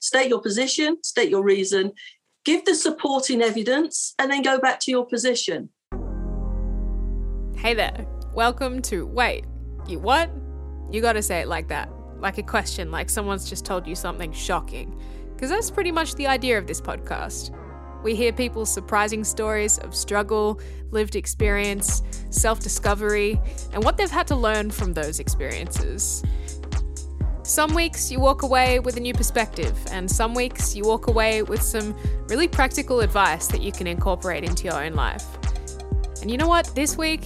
State your position, state your reason, give the supporting evidence, and then go back to your position. Hey there. Welcome to Wait, You What? You gotta say it like that. Like a question, like someone's just told you something shocking. Because that's pretty much the idea of this podcast. We hear people's surprising stories of struggle, lived experience, self discovery, and what they've had to learn from those experiences. Some weeks you walk away with a new perspective, and some weeks you walk away with some really practical advice that you can incorporate into your own life. And you know what? This week,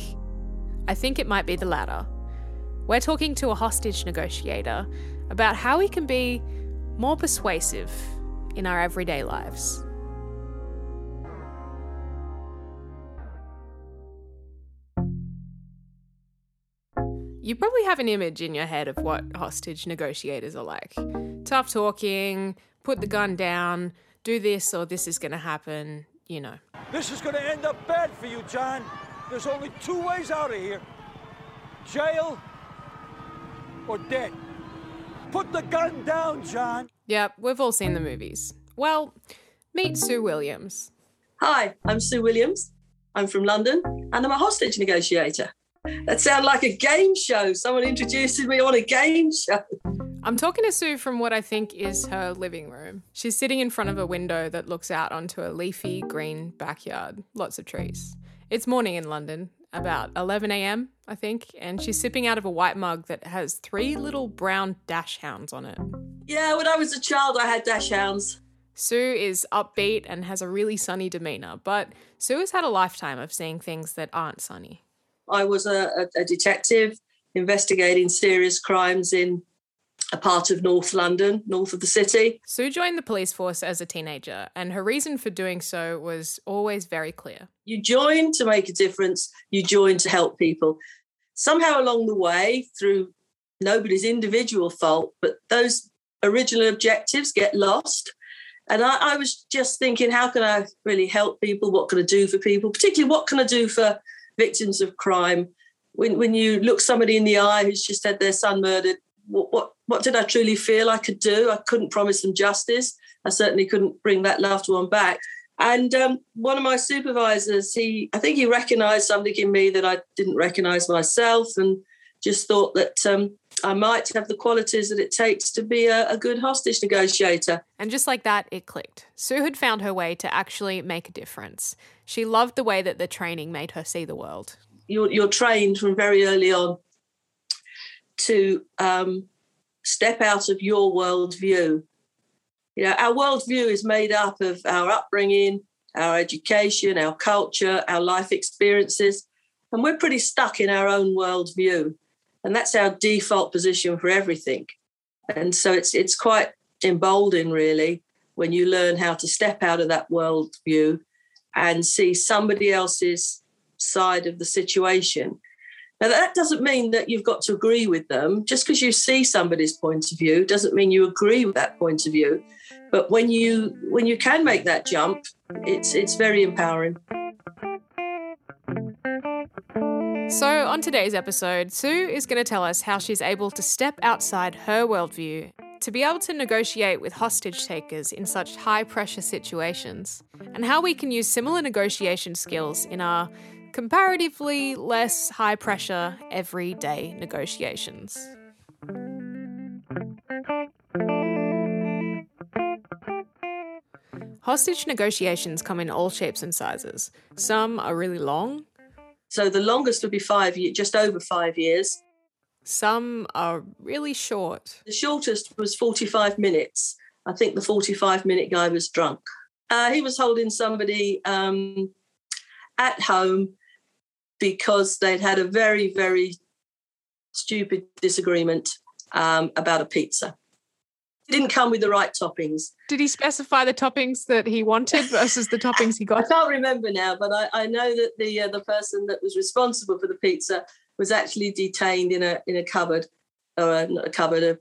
I think it might be the latter. We're talking to a hostage negotiator about how we can be more persuasive in our everyday lives. You probably have an image in your head of what hostage negotiators are like tough talking, put the gun down, do this or this is going to happen, you know. This is going to end up bad for you, John. There's only two ways out of here jail or dead. Put the gun down, John. Yep, we've all seen the movies. Well, meet Sue Williams. Hi, I'm Sue Williams. I'm from London and I'm a hostage negotiator. That sounds like a game show. Someone introduces me on a game show. I'm talking to Sue from what I think is her living room. She's sitting in front of a window that looks out onto a leafy green backyard, lots of trees. It's morning in London, about 11 a.m., I think, and she's sipping out of a white mug that has three little brown dachshunds on it. Yeah, when I was a child, I had dachshunds. Sue is upbeat and has a really sunny demeanour, but Sue has had a lifetime of seeing things that aren't sunny. I was a, a, detective investigating serious crimes in a part of North London, north of the city. Sue joined the police force as a teenager, and her reason for doing so was always very clear. You join to make a difference, you join to help people. Somehow along the way, through nobody's individual fault, but those original objectives get lost. And I, I was just thinking, how can I really help people? What can I do for people? Particularly, what can I do for victims of crime. When, when you look somebody in the eye who's just had their son murdered, what, what, what did I truly feel I could do? I couldn't promise them justice. I certainly couldn't bring that loved one back. And um, one of my supervisors, he, I think he recognised something in me that I didn't recognise myself, and just thought that um, I might have the qualities that it takes to be a, a, good hostage negotiator. And just like that, it clicked. Sue had found her way to actually make a difference. She loved the way that the training made her see the world. You're, you're trained from very early on to um, step out of your worldview. You know, our worldview is made up of our upbringing, our education, our culture, our life experiences, and we're pretty stuck in our own worldview and that's our default position for everything. And so it's it's quite emboldening, really, when you learn how to step out of that worldview and see somebody else's side of the situation. Now that doesn't mean that you've got to agree with them. Just because you see somebody's point of view doesn't mean you agree with that point of view. But when you when you can make that jump, it's it's very empowering. So, on today's episode, Sue is going to tell us how she's able to step outside her worldview to be able to negotiate with hostage takers in such high pressure situations, and how we can use similar negotiation skills in our comparatively less high pressure everyday negotiations. Hostage negotiations come in all shapes and sizes. Some are really long, so the longest would be five years, just over five years. Some are really short. The shortest was 45 minutes. I think the 45 minute guy was drunk. Uh, he was holding somebody um, at home because they'd had a very, very stupid disagreement um, about a pizza didn't come with the right toppings. Did he specify the toppings that he wanted versus the toppings he got? I can't remember now, but I, I know that the uh, the person that was responsible for the pizza was actually detained in a in a cupboard, or a, not a cupboard, a,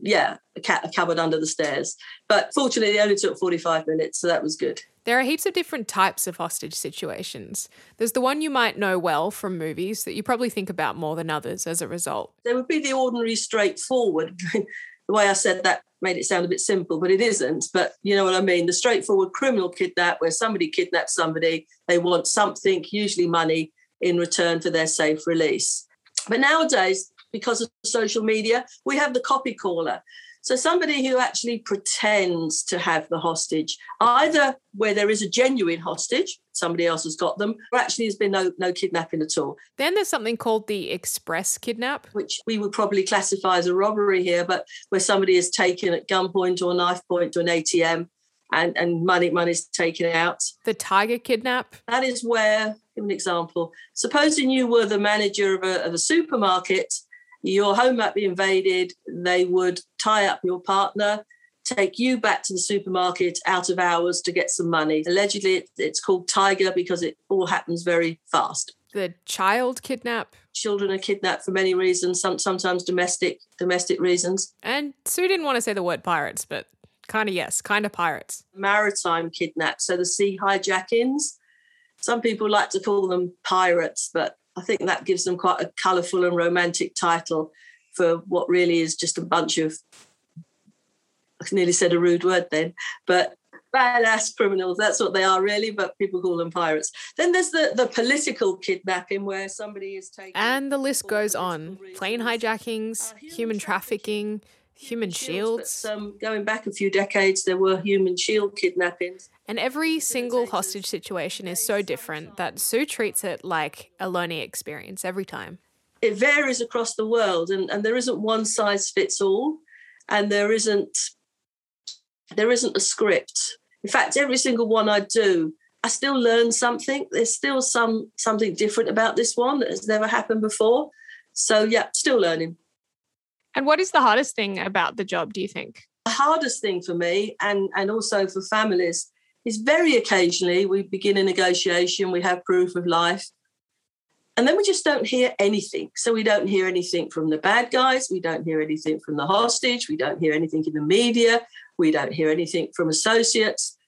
yeah, a, cat, a cupboard under the stairs. But fortunately, it only took forty five minutes, so that was good. There are heaps of different types of hostage situations. There's the one you might know well from movies that you probably think about more than others as a result. There would be the ordinary straightforward the way I said that made it sound a bit simple, but it isn't. But you know what I mean? The straightforward criminal kidnap, where somebody kidnaps somebody, they want something, usually money, in return for their safe release. But nowadays, because of social media, we have the copy caller. So somebody who actually pretends to have the hostage, either where there is a genuine hostage, somebody else has got them, or actually there's been no, no kidnapping at all. Then there's something called the express kidnap, which we would probably classify as a robbery here, but where somebody is taken at gunpoint or knife point to an ATM and, and money money's taken out. The tiger kidnap. That is where, give an example. Supposing you were the manager of a, of a supermarket your home might be invaded. They would tie up your partner, take you back to the supermarket out of hours to get some money. Allegedly, it's called Tiger because it all happens very fast. The child kidnap. Children are kidnapped for many reasons, some, sometimes domestic domestic reasons. And Sue didn't want to say the word pirates, but kind of yes, kind of pirates. Maritime kidnap, so the sea hijackings. Some people like to call them pirates, but I think that gives them quite a colourful and romantic title for what really is just a bunch of, I nearly said a rude word then, but badass criminals. That's what they are really, but people call them pirates. Then there's the, the political kidnapping where somebody is taken. And the list goes on plane hijackings, uh, human trafficking, human shields. Um, going back a few decades, there were human shield kidnappings. And every single hostage situation is so different that Sue treats it like a learning experience every time. It varies across the world, and, and there isn't one size fits all, and there isn't there isn't a script. In fact, every single one I do, I still learn something. There's still some something different about this one that has never happened before. So yeah, still learning. And what is the hardest thing about the job, do you think? The hardest thing for me and, and also for families is very occasionally we begin a negotiation, we have proof of life, and then we just don't hear anything. So we don't hear anything from the bad guys, we don't hear anything from the hostage, we don't hear anything in the media, we don't hear anything from associates.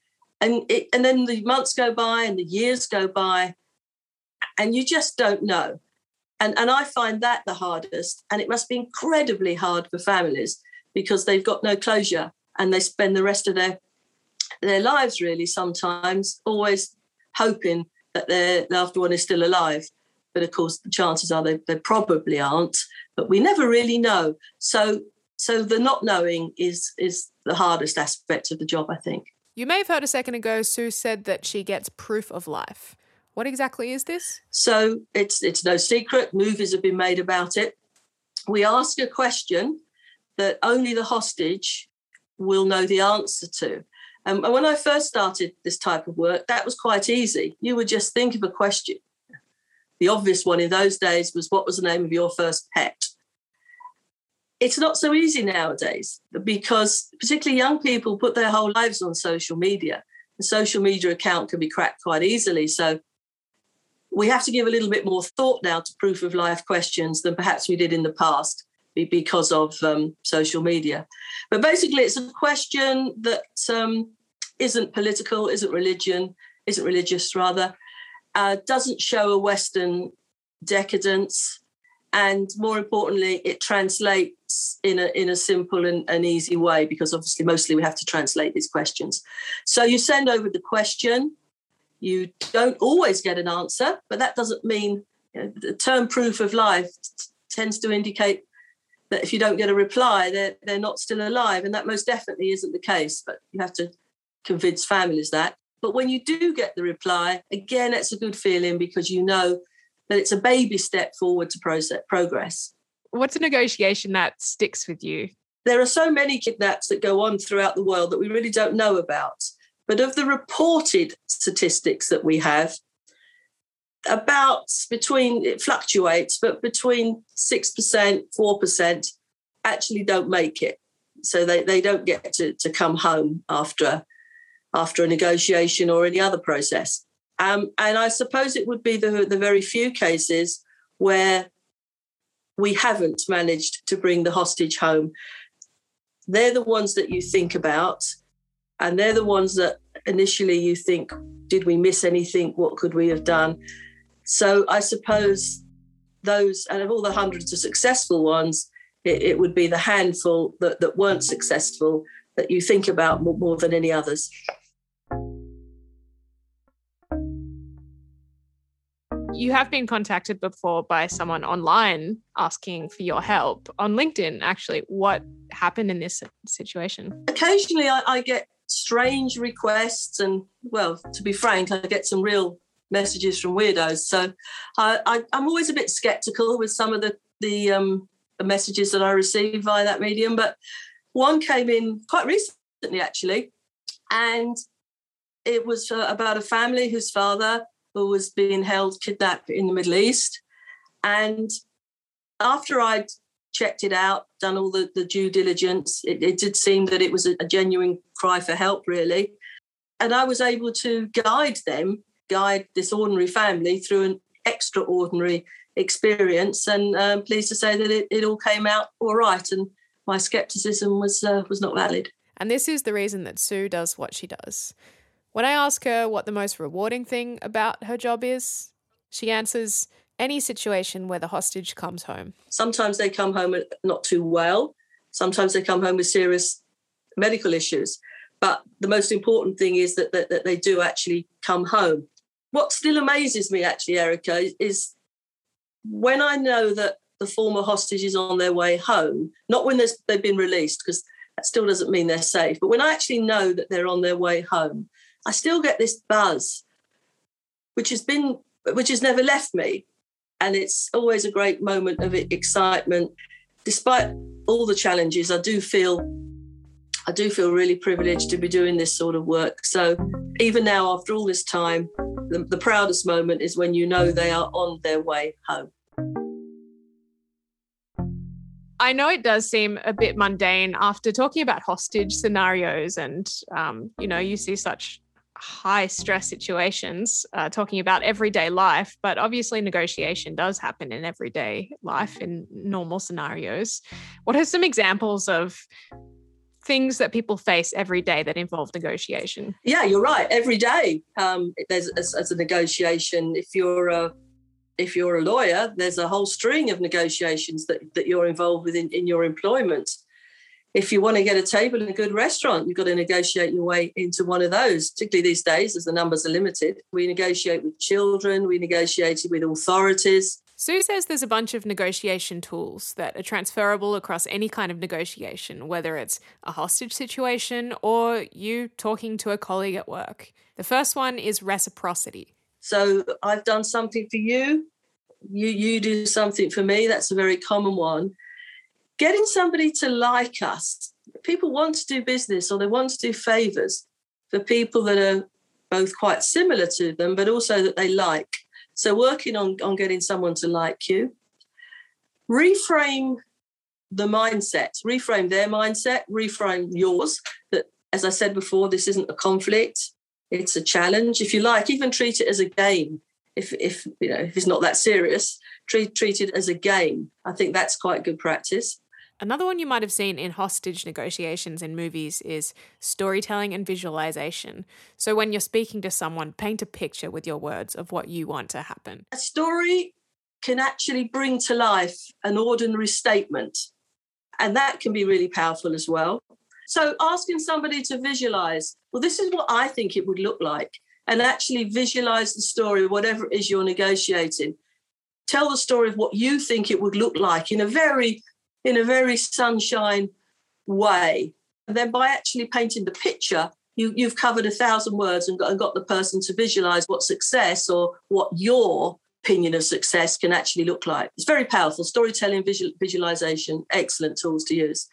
And it, and then the months go by and the years go by, and you just don't know. And, and I find that the hardest. And it must be incredibly hard for families because they've got no closure and they spend the rest of their their lives really sometimes, always hoping that their loved one is still alive. But of course, the chances are they, they probably aren't. But we never really know. So so the not knowing is is the hardest aspect of the job, I think. You may have heard a second ago Sue said that she gets proof of life. What exactly is this? So it's it's no secret. Movies have been made about it. We ask a question that only the hostage will know the answer to. Um, and when I first started this type of work, that was quite easy. You would just think of a question. The obvious one in those days was what was the name of your first pet? It's not so easy nowadays because particularly young people put their whole lives on social media. The social media account can be cracked quite easily. So we have to give a little bit more thought now to proof of life questions than perhaps we did in the past because of um, social media. But basically, it's a question that um, not political, isn't religion, isn't religious rather, uh, doesn't show a Western decadence, and more importantly, it translates in a in a simple and, and easy way because obviously mostly we have to translate these questions. So you send over the question. You don't always get an answer, but that doesn't mean you know, the term proof of life t- tends to indicate that if you don't get a reply, they're, they're not still alive. And that most definitely isn't the case, but you have to convince families that. But when you do get the reply, again, it's a good feeling because you know that it's a baby step forward to process, progress. What's a negotiation that sticks with you? There are so many kidnaps that go on throughout the world that we really don't know about. But of the reported statistics that we have, about between it fluctuates, but between six percent, four percent actually don't make it. So they, they don't get to, to come home after after a negotiation or any other process. Um, and I suppose it would be the, the very few cases where we haven't managed to bring the hostage home. They're the ones that you think about, and they're the ones that initially you think, did we miss anything? What could we have done? So I suppose those, and of all the hundreds of successful ones, it, it would be the handful that, that weren't successful that you think about more, more than any others. You have been contacted before by someone online asking for your help on LinkedIn, actually. What happened in this situation? Occasionally, I, I get strange requests, and well, to be frank, I get some real messages from weirdos. So I, am always a bit skeptical with some of the the, um, the messages that I receive via that medium. But one came in quite recently, actually, and it was uh, about a family whose father who was being held kidnapped in the Middle East. And after I'd checked it out, done all the, the due diligence, it, it did seem that it was a, genuine cry for help, really. And I was able to guide them, guide this ordinary family through an extraordinary experience. And I'm um, pleased to say that it, it all came out all right. And my skepticism was uh, was not valid. And this is the reason that Sue does what she does. When I ask her what the most rewarding thing about her job is, she answers any situation where the hostage comes home. Sometimes they come home not too well. Sometimes they come home with serious medical issues. But the most important thing is that, that, that they do actually come home. What still amazes me, actually, Erica, is when I know that the former hostage is on their way home, not when they've been released, because that still doesn't mean they're safe, but when I actually know that they're on their way home, I still get this buzz, which has been, which has never left me. And it's always a great moment of excitement. Despite all the challenges, I do feel I do feel really privileged to be doing this sort of work. So even now, after all this time, the, the proudest moment is when you know they are on their way home. I know it does seem a bit mundane after talking about hostage scenarios, and um, you know, you see such high stress situations, uh, talking about everyday life, but obviously negotiation does happen in everyday life in normal scenarios. What are some examples of things that people face every day that involve negotiation? Yeah, you're right. Every day, um, there's as, a negotiation. If you're a if you're a lawyer, there's a whole string of negotiations that, that you're involved with in, in your employment if you want to get a table in a good restaurant, you've got to negotiate your way into one of those, particularly these days as the numbers are limited. We negotiate with children, we negotiated with authorities. Sue says there's a bunch of negotiation tools that are transferable across any kind of negotiation, whether it's a hostage situation or you talking to a colleague at work. The first one is reciprocity. So I've done something for you, you you do something for me. That's a very common one getting somebody to like us. People want to do business or they want to do favors for people that are both quite similar to them, but also that they like. So, working on, on getting someone to like you. Reframe the mindset, reframe their mindset, reframe yours. That, as I said before, this isn't a conflict, it's a challenge. If you like, even treat it as a game. If, if you know if it's not that serious, treat treat it as a game. I think that's quite good practice. Another one you might have seen in hostage negotiations in movies is storytelling and visualization. So when you're speaking to someone, paint a picture with your words of what you want to happen. A story can actually bring to life an ordinary statement, and that can be really powerful as well. So asking somebody to visualize, well, this is what I think it would look like, and actually visualize the story, whatever it is you're negotiating. Tell the story of what you think it would look like in a very in a very sunshine way. And then by actually painting the picture, you, you've covered a thousand words and got, and got the person to visualize what success or what your opinion of success can actually look like. It's very powerful. Storytelling, visual, visualization, excellent tools to use.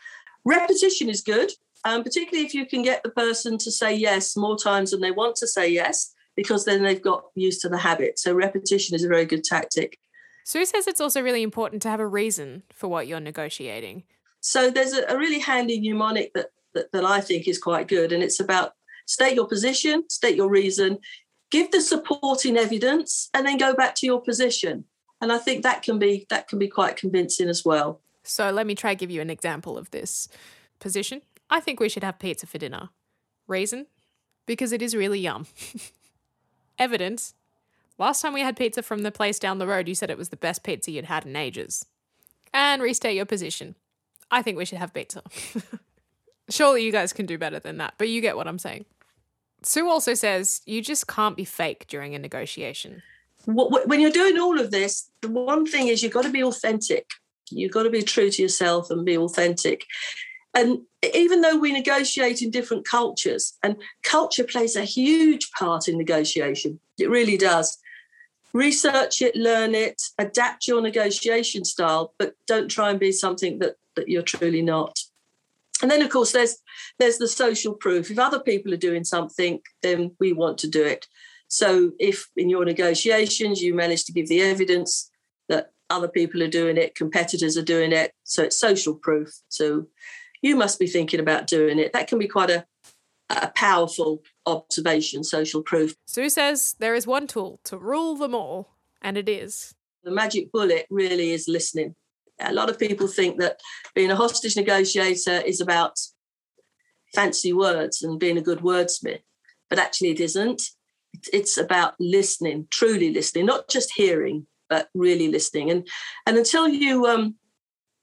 Repetition is good, um, particularly if you can get the person to say yes more times than they want to say yes, because then they've got used to the habit. So repetition is a very good tactic. Sue says it's also really important to have a reason for what you're negotiating. So there's a, a really handy mnemonic that, that, that I think is quite good, and it's about state your position, state your reason, give the supporting evidence, and then go back to your position. And I think that can be that can be quite convincing as well. So let me try give you an example of this position. I think we should have pizza for dinner. Reason? Because it is really yum. Evidence? Last time we had pizza from the place down the road, you said it was the best pizza you'd had in ages. And restate your position. I think we should have pizza. Surely you guys can do better than that, but you get what I'm saying. Sue also says you just can't be fake during a negotiation. When you're doing all of this, the one thing is you've got to be authentic. You've got to be true to yourself and be authentic. And even though we negotiate in different cultures, and culture plays a huge part in negotiation, it really does. Research it, learn it, adapt your negotiation style, but don't try and be something that, that you're truly not. And then, of course, there's there's the social proof. If other people are doing something, then we want to do it. So, if in your negotiations you manage to give the evidence that other people are doing it, competitors are doing it, so it's social proof. So, you must be thinking about doing it. That can be quite a a powerful observation, social proof. Sue says there is one tool to rule them all, and it is. The magic bullet really is listening. A lot of people think that being a hostage negotiator is about fancy words and being a good wordsmith, but actually it isn't. It's about listening, truly listening, not just hearing, but really listening. And and until you um,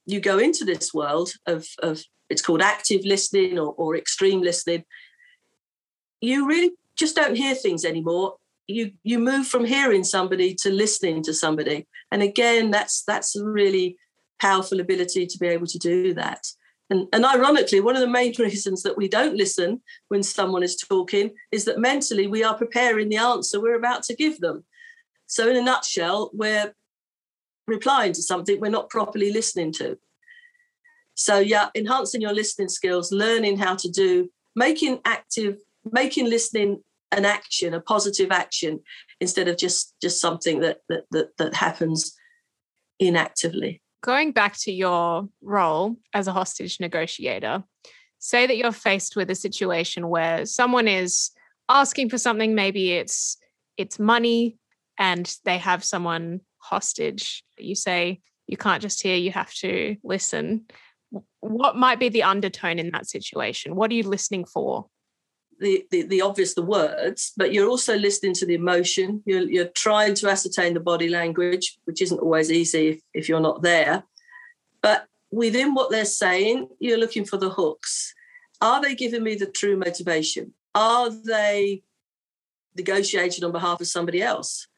you go into this world of of it's called active listening or, or extreme listening, you really just don't hear things anymore you you move from hearing somebody to listening to somebody and again that's that's a really powerful ability to be able to do that. And, and ironically, one of the main reasons that we don't listen when someone is talking is that mentally we are preparing the answer we're about to give them. So, in a nutshell, we're replying to something we're not properly listening to. So, yeah, enhancing your listening skills, learning how to do, making active, making listening an action, a positive action, instead of just just something that that that, that happens inactively. Going back to your role as a hostage negotiator, say that you're faced with a situation where someone is asking for something, maybe it's it's money and they have someone hostage. You say you can't just hear, you have to listen. What might be the undertone in that situation? What are you listening for? The, the, the, obvious the words but you're also listening to the emotion. You're, you're trying to ascertain the body language which isn't always easy if, if you're not there. But within what they're saying you're looking for the hooks. Are they giving me the true motivation? Are they negotiating on behalf of somebody else?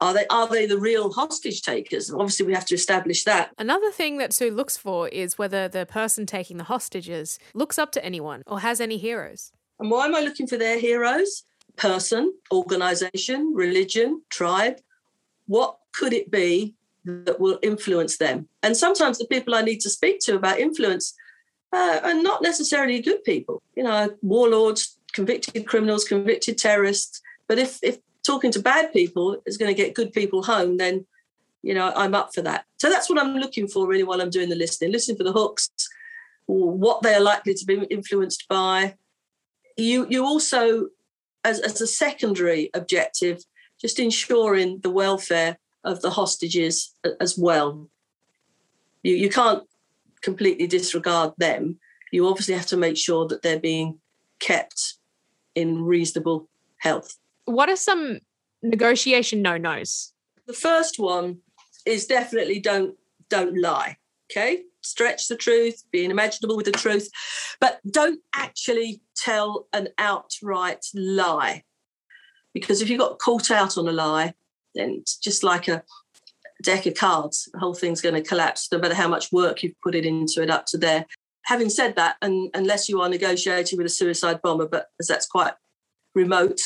Are they are they the real hostage takers? Obviously we have to establish that. Another thing that sue looks for is whether the person taking the hostages looks up to anyone or has any heroes and why am I looking for their heroes? Person, organization, religion, tribe. What could it be that will influence them? And sometimes the people I need to speak to about influence uh, are not necessarily good people. You know, warlords, convicted criminals, convicted terrorists. But if, if talking to bad people is going to get good people home, then you know I'm up for that. So that's what I'm looking for really while I'm doing the listening. Listening for the hooks, what they are likely to be influenced by, you you also as, as a secondary objective just ensuring the welfare of the hostages as well. You, you can't completely disregard them. You obviously have to make sure that they're being kept in reasonable health. What are some negotiation no-nos? The first one is definitely don't don't lie okay stretch the truth, being imaginable with the truth, but don't actually tell an outright lie. Because if you got caught out on a lie, then it's just like a deck of cards. The whole thing's going to collapse, no matter how much work you've put it into it up to there. Having said that, and unless you are negotiating with a suicide bomber, but as that's quite remote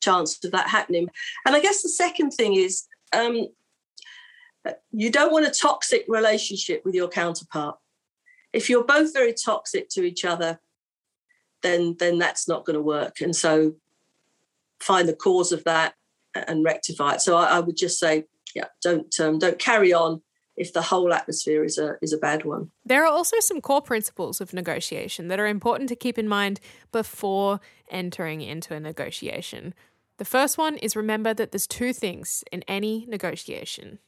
chance of that happening. And I guess the second thing is um, you don't want a toxic relationship with your counterpart. If you're both very toxic to each other, then then that's not going to work. And so find the cause of that and rectify it. So I, I would just say, yeah, don't um, don't carry on if the whole atmosphere is a is a bad one. There are also some core principles of negotiation that are important to keep in mind before entering into a negotiation. The first one is remember that there's two things in any negotiation.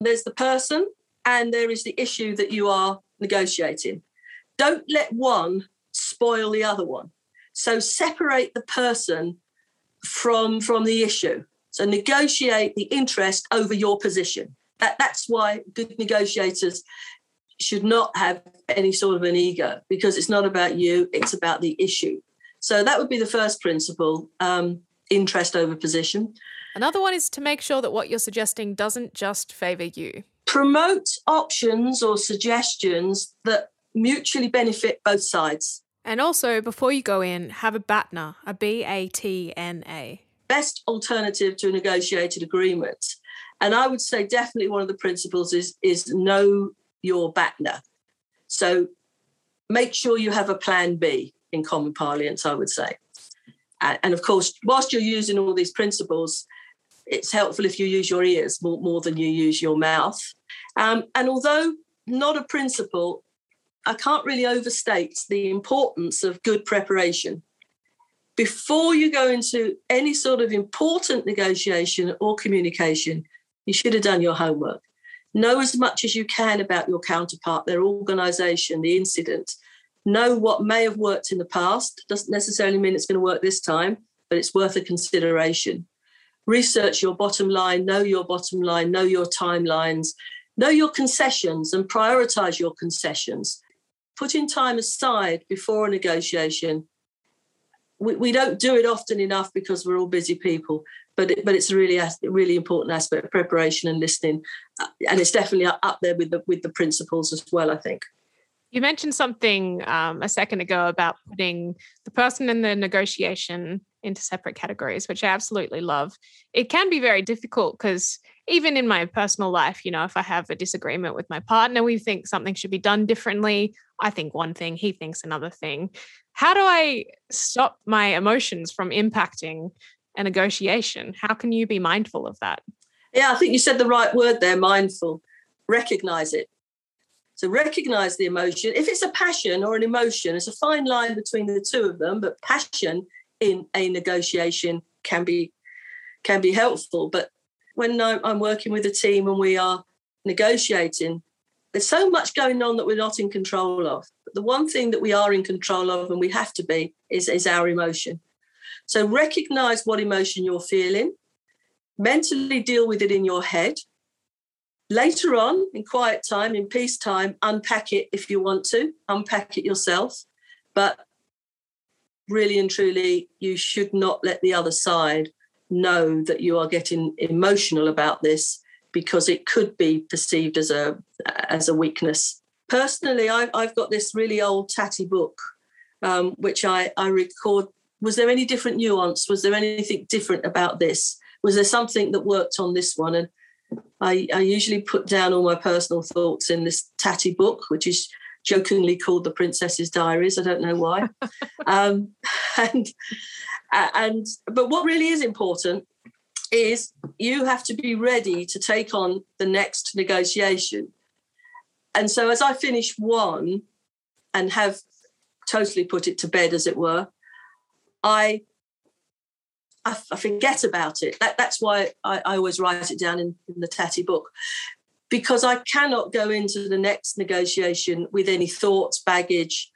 There's the person and there is the issue that you are negotiating. Don't let one spoil the other one. So separate the person from from the issue. So negotiate the interest over your position. That, that's why good negotiators should not have any sort of an ego because it's not about you, it's about the issue. So that would be the first principle um, interest over position. Another one is to make sure that what you're suggesting doesn't just favor you. Promote options or suggestions that mutually benefit both sides. And also, before you go in, have a BATNA, a B A T N A. Best alternative to a negotiated agreement. And I would say definitely one of the principles is, is know your BATNA. So make sure you have a plan B in common parlance, I would say. And of course, whilst you're using all these principles, it's helpful if you use your ears more, more than you use your mouth. Um, and although not a principle, I can't really overstate the importance of good preparation. Before you go into any sort of important negotiation or communication, you should have done your homework. Know as much as you can about your counterpart, their organization, the incident. Know what may have worked in the past. Doesn't necessarily mean it's going to work this time, but it's worth a consideration. Research your bottom line, know your bottom line, know your timelines, know your concessions and prioritize your concessions. Putting time aside before a negotiation we, we don't do it often enough because we're all busy people but it, but it's a really really important aspect of preparation and listening uh, and it's definitely up there with the with the principles as well i think. You mentioned something um, a second ago about putting the person in the negotiation into separate categories, which I absolutely love. It can be very difficult because even in my personal life, you know, if I have a disagreement with my partner, we think something should be done differently. I think one thing, he thinks another thing. How do I stop my emotions from impacting a negotiation? How can you be mindful of that? Yeah, I think you said the right word there mindful. Recognize it. So recognize the emotion. If it's a passion or an emotion, it's a fine line between the two of them, but passion in a negotiation can be can be helpful. But when I'm working with a team and we are negotiating, there's so much going on that we're not in control of. But the one thing that we are in control of and we have to be is, is our emotion. So recognize what emotion you're feeling, mentally deal with it in your head, Later on, in quiet time, in peace time, unpack it if you want to, unpack it yourself. But really and truly, you should not let the other side know that you are getting emotional about this because it could be perceived as a as a weakness. Personally, I, have got this really old tatty book, um, which I, I record. Was there any different nuance? Was there anything different about this? Was there something that worked on this one? And I, I usually put down all my personal thoughts in this tatty book, which is jokingly called the Princess's Diaries. I don't know why. um, and and but what really is important is you have to be ready to take on the next negotiation. And so as I finish one and have totally put it to bed, as it were, I I, forget about it. That, that's why I, I, always write it down in, in the tatty book because I cannot go into the next negotiation with any thoughts, baggage,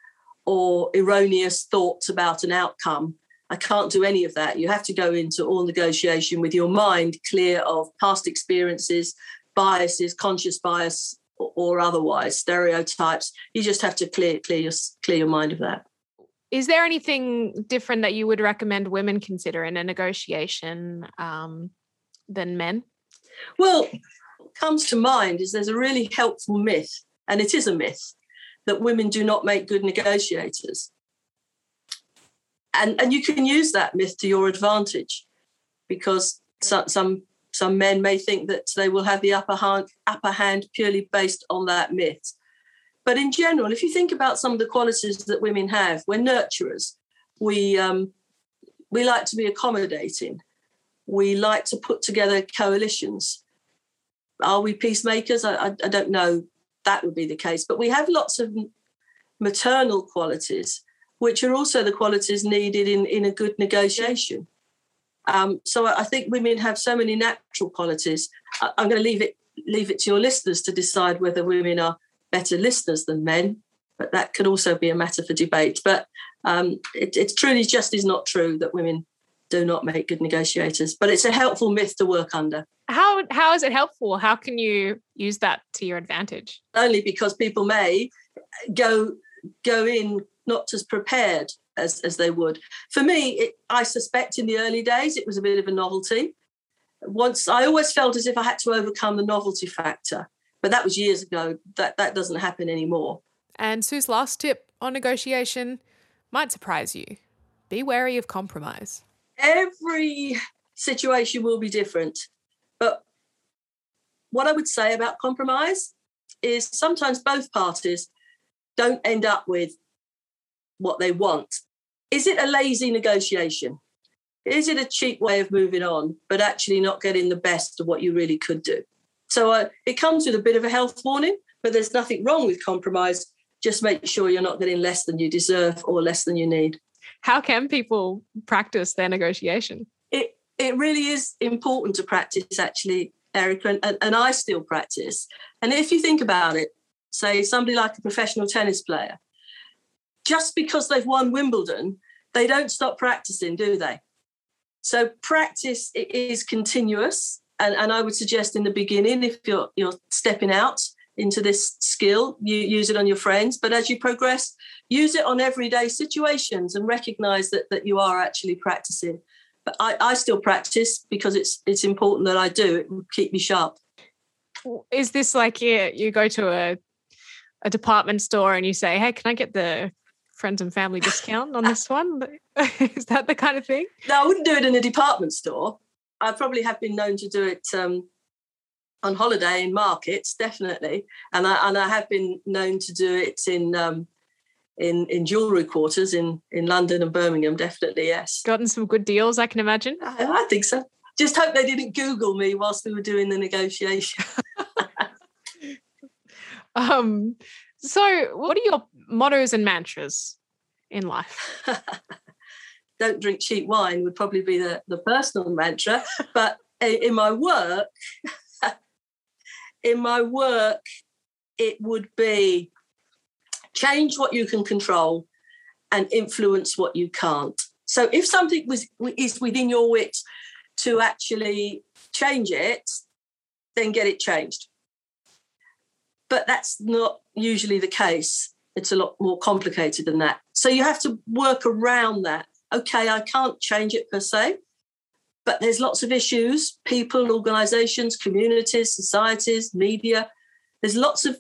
or erroneous thoughts about an outcome. I can't do any of that. You have to go into all negotiation with your mind clear of past experiences, biases, conscious bias, or, otherwise, stereotypes. You just have to clear clear your clear your mind of that. Is there anything different that you would recommend women consider in a negotiation um, than men? Well, comes to mind is there's a really helpful myth, and it is a myth, that women do not make good negotiators. And, and you can use that myth to your advantage because some, some some men may think that they will have the upper hand, upper hand purely based on that myth. But in general, if you think about some of the qualities that women have, we're nurturers. We um, we like to be accommodating. We like to put together coalitions. Are we peacemakers? I, I, I don't know. That would be the case. But we have lots of maternal qualities, which are also the qualities needed in, in a good negotiation. Um, so I think women have so many natural qualities. I, I'm going to leave it leave it to your listeners to decide whether women are better listeners than men, but that could also be a matter for debate. But um, it, it truly just is not true that women do not make good negotiators, but it's a helpful myth to work under. How how is it helpful? How can you use that to your advantage? Only because people may go go in not as prepared as, as they would. For me, it, I suspect in the early days it was a bit of a novelty. Once I always felt as if I had to overcome the novelty factor, but that was years ago. That that doesn't happen anymore. And Sue's last tip on negotiation might surprise you. Be wary of compromise. Every situation will be different, but what I would say about compromise is sometimes both parties don't end up with what they want. Is it a lazy negotiation? Is it a cheap way of moving on, but actually not getting the best of what you really could do? So uh, it comes with a bit of a health warning, but there's nothing wrong with compromise. Just make sure you're not getting less than you deserve or less than you need. How can people practice their negotiation? It it really is important to practice, actually, Erica, and, and I still practice. And if you think about it, say somebody like a professional tennis player, just because they've won Wimbledon, they don't stop practicing, do they? So practice is continuous. And, and I would suggest in the beginning, if you're you're stepping out into this skill, you use it on your friends. But as you progress, use it on everyday situations and recognize that that you are actually practicing. But I, I still practice because it's it's important that I do. It will keep me sharp. Is this like yeah, you go to a a department store and you say, "Hey, can I get the friends and family discount on this one?" Is that the kind of thing? No, I wouldn't do it in a department store. I probably have been known to do it um, on holiday in markets, definitely, and I and I have been known to do it in um, in in jewelry quarters in in London and Birmingham, definitely. Yes, gotten some good deals, I can imagine. I, I think so. Just hope they didn't Google me whilst we were doing the negotiation. um. So, what are your mottos and mantras in life? Don't drink cheap wine would probably be the, the personal mantra. But in my work, in my work, it would be change what you can control and influence what you can't. So if something was is within your wit to actually change it, then get it changed. But that's not usually the case. It's a lot more complicated than that. So you have to work around that. Okay, I can't change it per se, but there's lots of issues people, organizations, communities, societies, media. There's lots of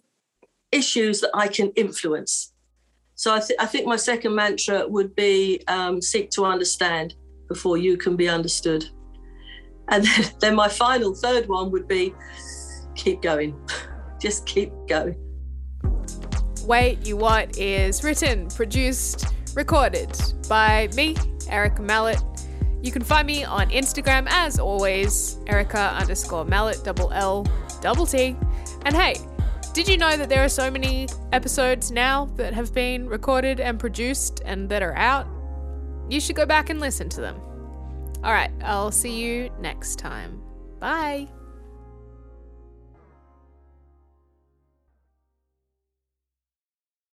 issues that I can influence. So I, th- I think my second mantra would be um, seek to understand before you can be understood. And then, then my final third one would be keep going. Just keep going. Wait, You What is written, produced, recorded by me, Erica Mallett. You can find me on Instagram as always, Erica underscore Mallett double L, double T. And hey, did you know that there are so many episodes now that have been recorded and produced and that are out? You should go back and listen to them. All right, I'll see you next time. Bye.